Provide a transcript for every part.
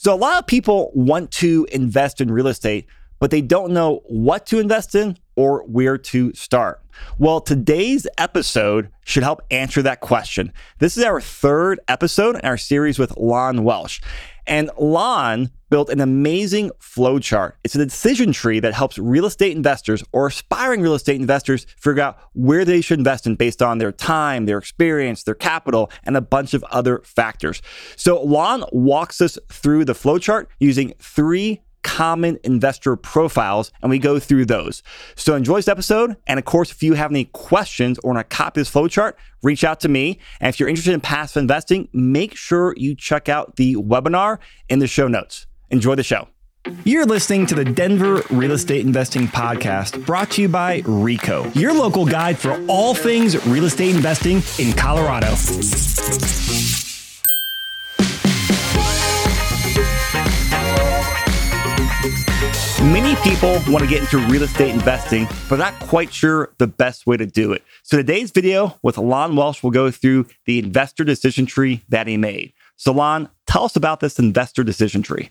So, a lot of people want to invest in real estate, but they don't know what to invest in or where to start. Well, today's episode should help answer that question. This is our third episode in our series with Lon Welsh. And Lon built an amazing flowchart. It's a decision tree that helps real estate investors or aspiring real estate investors figure out where they should invest in based on their time, their experience, their capital, and a bunch of other factors. So Lon walks us through the flowchart using three common investor profiles, and we go through those. So enjoy this episode. And of course, if you have any questions or want to copy this flowchart, reach out to me. And if you're interested in passive investing, make sure you check out the webinar in the show notes. Enjoy the show. You're listening to the Denver Real Estate Investing Podcast brought to you by RICO, your local guide for all things real estate investing in Colorado. Many people want to get into real estate investing, but not quite sure the best way to do it. So today's video with Lon Welsh will go through the investor decision tree that he made. So Lon, tell us about this investor decision tree.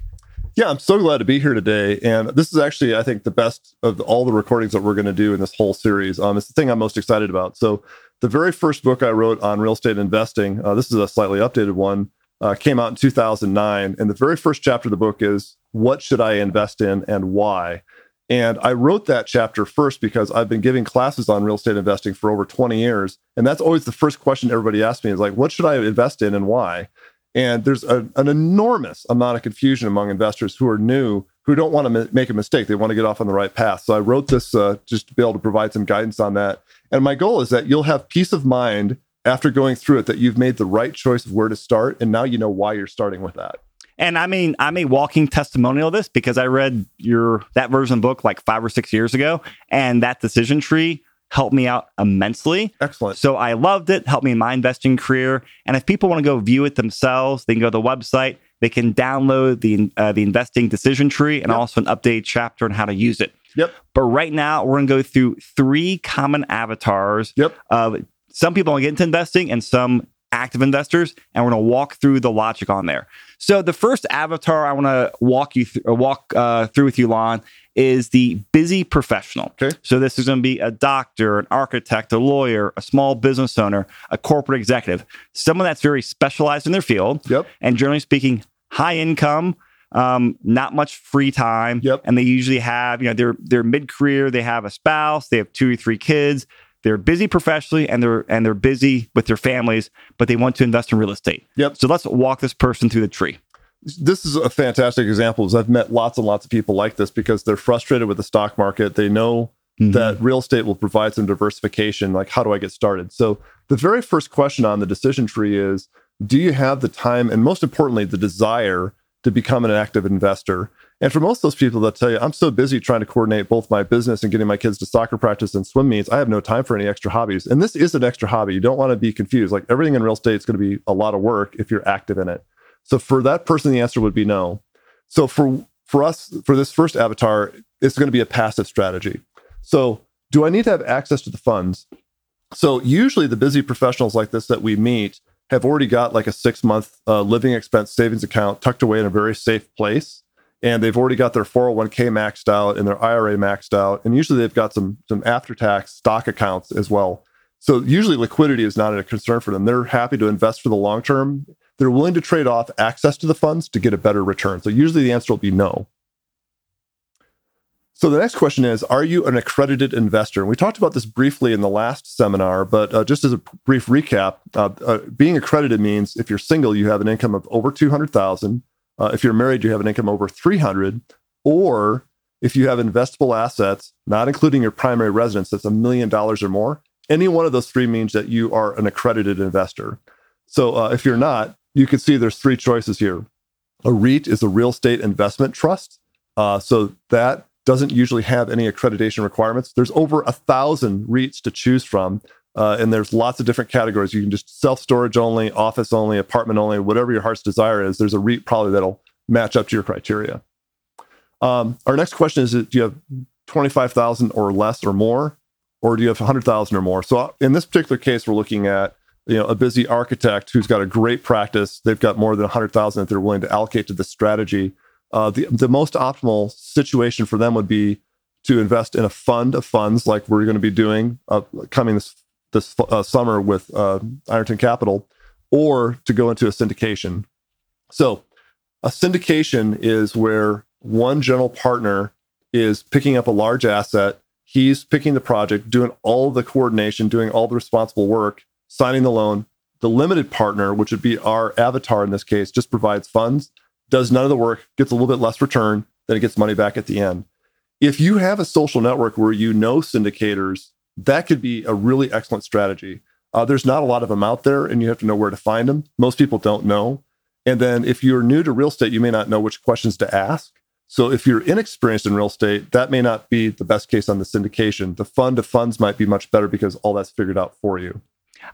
Yeah, I'm so glad to be here today. And this is actually, I think, the best of all the recordings that we're going to do in this whole series. Um, it's the thing I'm most excited about. So, the very first book I wrote on real estate investing, uh, this is a slightly updated one, uh, came out in 2009. And the very first chapter of the book is What Should I Invest in and Why? And I wrote that chapter first because I've been giving classes on real estate investing for over 20 years. And that's always the first question everybody asks me is like, what should I invest in and why? And there's a, an enormous amount of confusion among investors who are new, who don't want to m- make a mistake. They want to get off on the right path. So I wrote this uh, just to be able to provide some guidance on that. And my goal is that you'll have peace of mind after going through it that you've made the right choice of where to start. And now you know why you're starting with that. And I mean, I'm a walking testimonial of this because I read your that version book like five or six years ago, and that decision tree helped me out immensely. Excellent. So I loved it, helped me in my investing career. And if people want to go view it themselves, they can go to the website. They can download the uh, the investing decision tree and yep. also an updated chapter on how to use it. Yep. But right now, we're going to go through three common avatars yep. of some people to get into investing and some active investors, and we're going to walk through the logic on there. So the first avatar I want to walk you th- walk uh, through with you, Lon, is the busy professional. Okay. So this is going to be a doctor, an architect, a lawyer, a small business owner, a corporate executive, someone that's very specialized in their field. Yep. And generally speaking, high income, um, not much free time. Yep. And they usually have, you know, they're they're mid career, they have a spouse, they have two or three kids. They're busy professionally and they're and they're busy with their families, but they want to invest in real estate. Yep. So let's walk this person through the tree this is a fantastic example. I've met lots and lots of people like this because they're frustrated with the stock market. They know mm-hmm. that real estate will provide some diversification. Like, how do I get started? So, the very first question on the decision tree is Do you have the time and, most importantly, the desire to become an active investor? And for most of those people, they'll tell you, I'm so busy trying to coordinate both my business and getting my kids to soccer practice and swim meets. I have no time for any extra hobbies. And this is an extra hobby. You don't want to be confused. Like everything in real estate is going to be a lot of work if you're active in it. So for that person, the answer would be no. So for for us, for this first avatar, it's going to be a passive strategy. So do I need to have access to the funds? So usually the busy professionals like this that we meet have already got like a six month uh, living expense savings account tucked away in a very safe place. And they've already got their 401k maxed out and their IRA maxed out. And usually they've got some, some after tax stock accounts as well. So usually liquidity is not a concern for them. They're happy to invest for the long term they're willing to trade off access to the funds to get a better return. So usually the answer will be no. So the next question is Are you an accredited investor? And we talked about this briefly in the last seminar, but uh, just as a brief recap, uh, uh, being accredited means if you're single, you have an income of over 200,000. Uh, if you're married, you have an income over 300. Or if you have investable assets, not including your primary residence, that's a million dollars or more. Any one of those three means that you are an accredited investor. So uh, if you're not, you can see there's three choices here. A REIT is a real estate investment trust. Uh, so that doesn't usually have any accreditation requirements. There's over a thousand REITs to choose from. Uh, and there's lots of different categories. You can just self storage only, office only, apartment only, whatever your heart's desire is. There's a REIT probably that'll match up to your criteria. Um, our next question is: Do you have twenty-five thousand or less or more, or do you have hundred thousand or more? So in this particular case, we're looking at you know a busy architect who's got a great practice they've got more than 100000 that they're willing to allocate to this strategy uh, the, the most optimal situation for them would be to invest in a fund of funds like we're going to be doing uh, coming this this uh, summer with uh, ironton capital or to go into a syndication so a syndication is where one general partner is picking up a large asset he's picking the project doing all the coordination doing all the responsible work signing the loan. The limited partner, which would be our avatar in this case, just provides funds, does none of the work, gets a little bit less return, then it gets money back at the end. If you have a social network where you know syndicators, that could be a really excellent strategy. Uh, there's not a lot of them out there, and you have to know where to find them. Most people don't know. And then if you're new to real estate, you may not know which questions to ask. So if you're inexperienced in real estate, that may not be the best case on the syndication. The fund of funds might be much better because all that's figured out for you.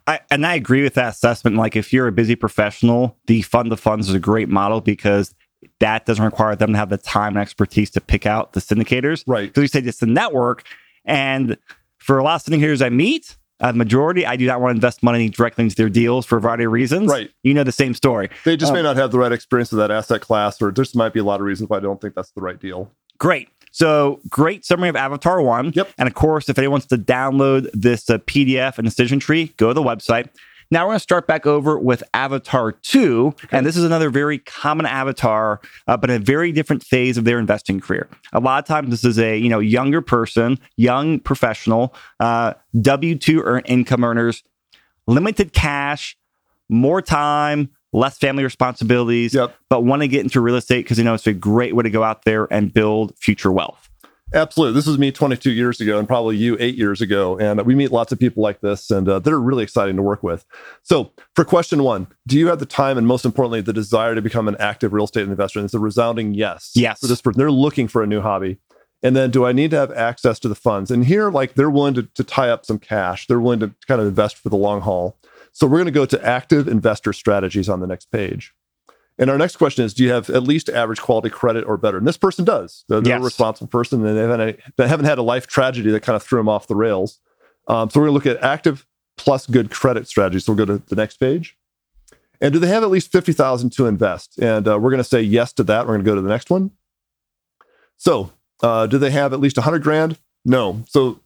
I, and I agree with that assessment. Like, if you're a busy professional, the fund of funds is a great model because that doesn't require them to have the time and expertise to pick out the syndicators. Right. Because you say it's the network. And for a lot of syndicators I meet, a majority, I do not want to invest money directly into their deals for a variety of reasons. Right. You know the same story. They just um, may not have the right experience of that asset class, or there might be a lot of reasons why I don't think that's the right deal. Great. So great summary of Avatar One. Yep. And of course, if anyone wants to download this uh, PDF and decision tree, go to the website. Now we're going to start back over with Avatar 2. Okay. And this is another very common avatar, uh, but a very different phase of their investing career. A lot of times this is a you know younger person, young professional, uh, W-2 earn income earners, limited cash, more time, less family responsibilities, yep. but want to get into real estate because you know it's a great way to go out there and build future wealth. Absolutely. This was me 22 years ago and probably you eight years ago. And we meet lots of people like this and uh, they're really exciting to work with. So, for question one, do you have the time and most importantly, the desire to become an active real estate investor? And it's a resounding yes. Yes. For this person, they're looking for a new hobby. And then, do I need to have access to the funds? And here, like, they're willing to, to tie up some cash, they're willing to kind of invest for the long haul. So we're going to go to active investor strategies on the next page. And our next question is Do you have at least average quality credit or better? And this person does. They're, they're yes. a responsible person and they haven't, they haven't had a life tragedy that kind of threw them off the rails. Um, so we're going to look at active plus good credit strategies. So we'll go to the next page. And do they have at least 50,000 to invest? And uh, we're going to say yes to that. We're going to go to the next one. So, uh, do they have at least 100 grand? No. So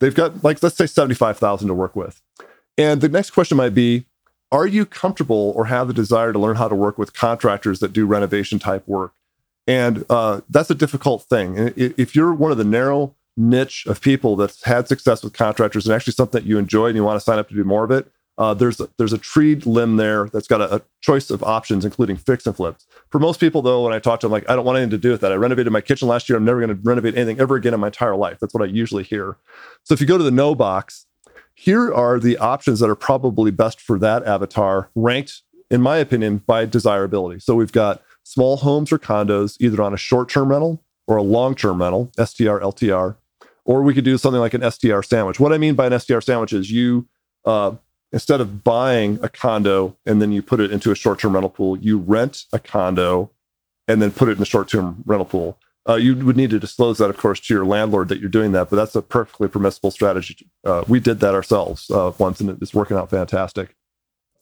they've got like let's say 75,000 to work with. And the next question might be Are you comfortable or have the desire to learn how to work with contractors that do renovation type work? And uh, that's a difficult thing. If you're one of the narrow niche of people that's had success with contractors and actually something that you enjoy and you want to sign up to do more of it, uh, there's a, there's a treed limb there that's got a, a, choice of options, including fix and flips. For most people, though, when I talk to them, like I don't want anything to do with that. I renovated my kitchen last year. I'm never going to renovate anything ever again in my entire life. That's what I usually hear. So if you go to the no box, here are the options that are probably best for that avatar, ranked, in my opinion, by desirability. So we've got small homes or condos, either on a short term rental or a long term rental, STR, LTR, or we could do something like an STR sandwich. What I mean by an STR sandwich is you, uh, instead of buying a condo and then you put it into a short term rental pool, you rent a condo and then put it in the short term rental pool. Uh, you would need to disclose that, of course, to your landlord that you're doing that, but that's a perfectly permissible strategy. Uh, we did that ourselves uh, once, and it's working out fantastic.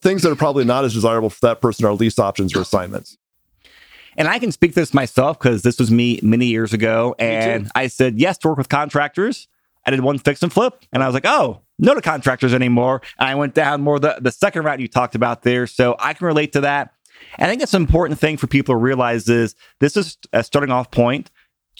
Things that are probably not as desirable for that person are lease options or assignments. And I can speak this myself because this was me many years ago. And I said yes to work with contractors. I did one fix and flip, and I was like, oh, no to contractors anymore. And I went down more the, the second route you talked about there. So I can relate to that. And I think it's an important thing for people to realize is this is a starting off point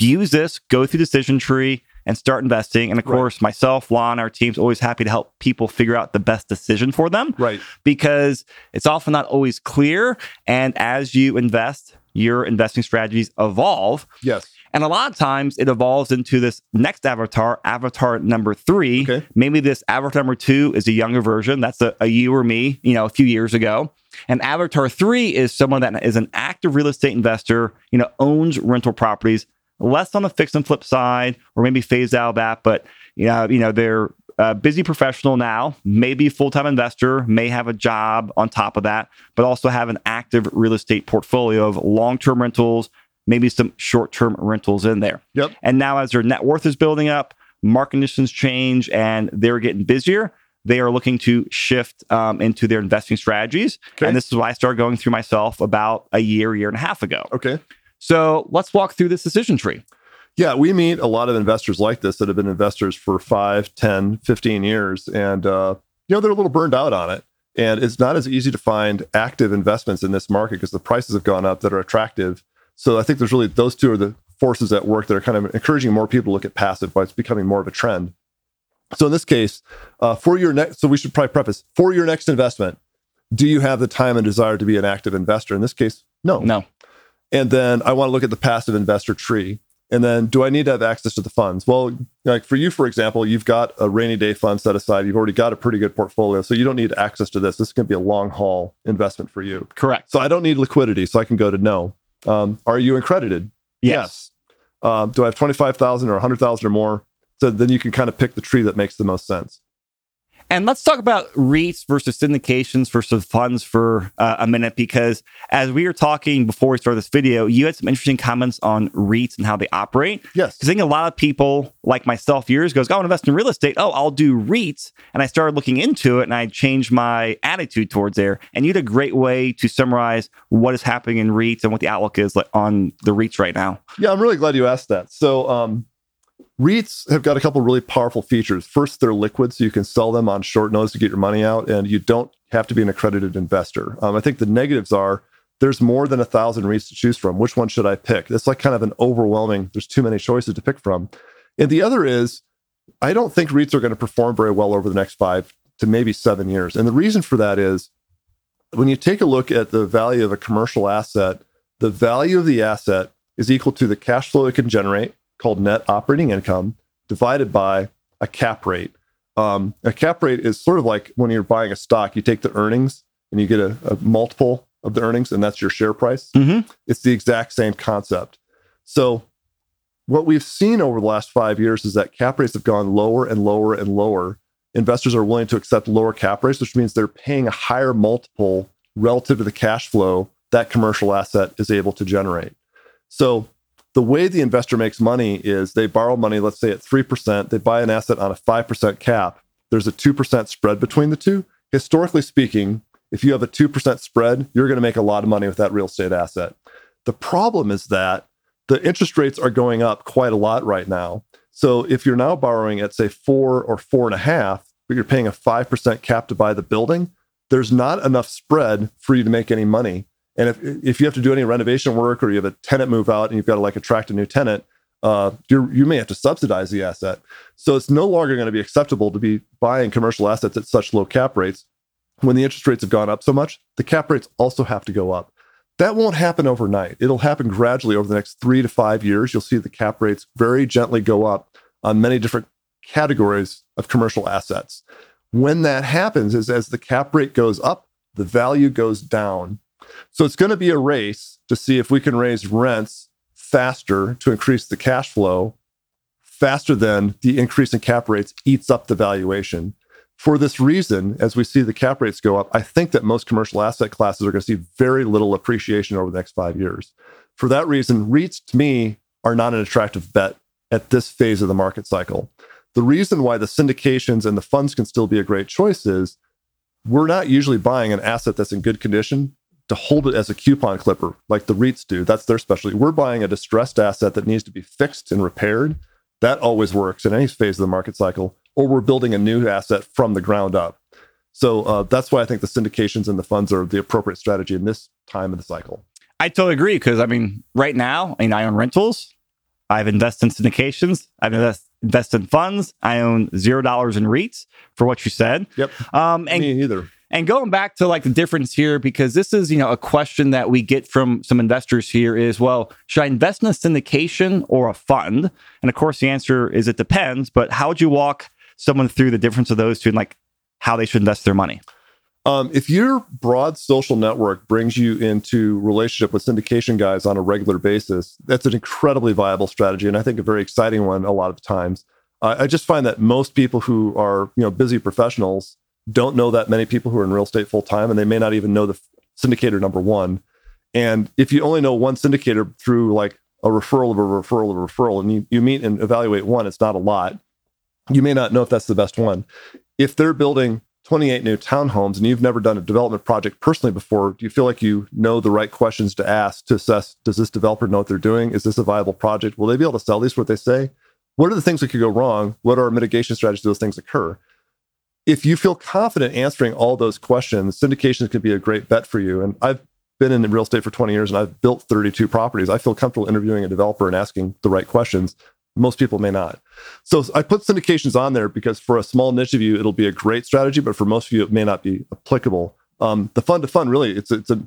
use this, go through decision tree and start investing. And of course, myself, Lon, our team's always happy to help people figure out the best decision for them. Right. Because it's often not always clear. And as you invest, your investing strategies evolve. Yes. And a lot of times it evolves into this next avatar, avatar number three. Okay. Maybe this avatar number two is a younger version. That's a, a you or me, you know, a few years ago. And avatar three is someone that is an active real estate investor, you know, owns rental properties, less on the fix and flip side, or maybe phase out of that. But yeah, you know, they're a busy professional now, maybe full time investor, may have a job on top of that, but also have an active real estate portfolio of long term rentals, maybe some short term rentals in there. Yep. And now, as their net worth is building up, market conditions change and they're getting busier. they are looking to shift um, into their investing strategies. Okay. And this is why I started going through myself about a year, year and a half ago. Okay. So let's walk through this decision tree. Yeah, we meet a lot of investors like this that have been investors for 5, 10, 15 years. And, uh, you know, they're a little burned out on it. And it's not as easy to find active investments in this market because the prices have gone up that are attractive. So I think there's really those two are the forces at work that are kind of encouraging more people to look at passive, but it's becoming more of a trend. So in this case, uh, for your next, so we should probably preface for your next investment, do you have the time and desire to be an active investor? In this case, no. No. And then I want to look at the passive investor tree. And then do I need to have access to the funds? Well, like for you, for example, you've got a rainy day fund set aside. You've already got a pretty good portfolio. So you don't need access to this. This is going to be a long haul investment for you. Correct. So I don't need liquidity. So I can go to no. Um, are you accredited? Yes. Um, do I have 25,000 or 100,000 or more? So then you can kind of pick the tree that makes the most sense. And let's talk about REITs versus syndications versus funds for uh, a minute, because as we were talking before we started this video, you had some interesting comments on REITs and how they operate. Yes. Because I think a lot of people, like myself, years ago, goes, "Oh, I want to invest in real estate. Oh, I'll do REITs." And I started looking into it, and I changed my attitude towards there. And you had a great way to summarize what is happening in REITs and what the outlook is like on the REITs right now. Yeah, I'm really glad you asked that. So, um, REITs have got a couple really powerful features. First, they're liquid, so you can sell them on short notice to get your money out, and you don't have to be an accredited investor. Um, I think the negatives are there's more than a thousand REITs to choose from. Which one should I pick? It's like kind of an overwhelming, there's too many choices to pick from. And the other is, I don't think REITs are going to perform very well over the next five to maybe seven years. And the reason for that is when you take a look at the value of a commercial asset, the value of the asset is equal to the cash flow it can generate called net operating income divided by a cap rate. Um, a cap rate is sort of like when you're buying a stock, you take the earnings and you get a, a multiple of the earnings, and that's your share price. Mm-hmm. It's the exact same concept. So, what we've seen over the last five years is that cap rates have gone lower and lower and lower. Investors are willing to accept lower cap rates, which means they're paying a higher multiple relative to the cash flow that commercial asset is able to generate. So, the way the investor makes money is they borrow money, let's say at 3%, they buy an asset on a 5% cap. There's a 2% spread between the two. Historically speaking, if you have a 2% spread, you're going to make a lot of money with that real estate asset. The problem is that the interest rates are going up quite a lot right now. So if you're now borrowing at, say, four or four and a half, but you're paying a 5% cap to buy the building, there's not enough spread for you to make any money. And if, if you have to do any renovation work or you have a tenant move out and you've got to like attract a new tenant, uh, you you may have to subsidize the asset. So it's no longer going to be acceptable to be buying commercial assets at such low cap rates. When the interest rates have gone up so much, the cap rates also have to go up. That won't happen overnight. It'll happen gradually over the next three to five years. You'll see the cap rates very gently go up on many different categories of commercial assets. When that happens, is as the cap rate goes up, the value goes down. So it's going to be a race to see if we can raise rents faster to increase the cash flow faster than the increase in cap rates eats up the valuation. For this reason, as we see the cap rates go up, I think that most commercial asset classes are going to see very little appreciation over the next five years. For that reason, REITs to me are not an attractive bet at this phase of the market cycle. The reason why the syndications and the funds can still be a great choice is we're not usually buying an asset that's in good condition to hold it as a coupon clipper like the REITs do. That's their specialty. We're buying a distressed asset that needs to be fixed and repaired. That always works in any phase of the market cycle. Or we're building a new asset from the ground up. So uh, that's why I think the syndications and the funds are the appropriate strategy in this time of the cycle. I totally agree because I mean, right now, I mean, I own rentals. I've invested in syndications. I've invest, invested in funds. I own zero dollars in REITs for what you said. Yep. Um, and Me either. And going back to like the difference here, because this is, you know, a question that we get from some investors here is, well, should I invest in a syndication or a fund? And of course, the answer is it depends. But how would you walk someone through the difference of those two and like how they should invest their money? Um, if your broad social network brings you into relationship with syndication guys on a regular basis, that's an incredibly viable strategy, and I think a very exciting one a lot of times. I just find that most people who are you know busy professionals don't know that many people who are in real estate full time, and they may not even know the syndicator number one. And if you only know one syndicator through like a referral of a referral of a referral, and you, you meet and evaluate one, it's not a lot. You may not know if that's the best one if they're building 28 new townhomes and you've never done a development project personally before, do you feel like you know the right questions to ask to assess does this developer know what they're doing? Is this a viable project? Will they be able to sell these what they say? What are the things that could go wrong? What are mitigation strategies those things occur? If you feel confident answering all those questions, syndications could be a great bet for you. And I've been in real estate for 20 years and I've built 32 properties. I feel comfortable interviewing a developer and asking the right questions. Most people may not. So I put syndications on there because for a small niche of you, it'll be a great strategy, but for most of you, it may not be applicable. Um, the fund to fund really, it's it's a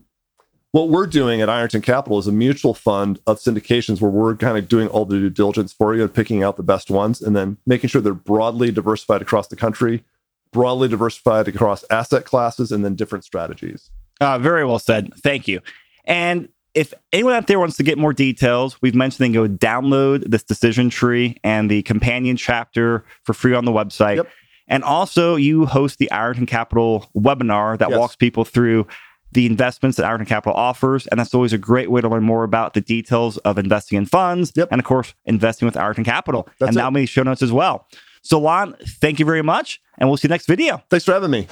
what we're doing at Ironton Capital is a mutual fund of syndications where we're kind of doing all the due diligence for you and picking out the best ones and then making sure they're broadly diversified across the country, broadly diversified across asset classes, and then different strategies. Uh, very well said. Thank you. And if anyone out there wants to get more details, we've mentioned they can go download this decision tree and the companion chapter for free on the website. Yep. And also, you host the Ironton Capital webinar that yes. walks people through the investments that Ironton Capital offers. And that's always a great way to learn more about the details of investing in funds yep. and, of course, investing with Ironton Capital. That's and now many show notes as well. So, Lon, thank you very much and we'll see you next video. Thanks for having me.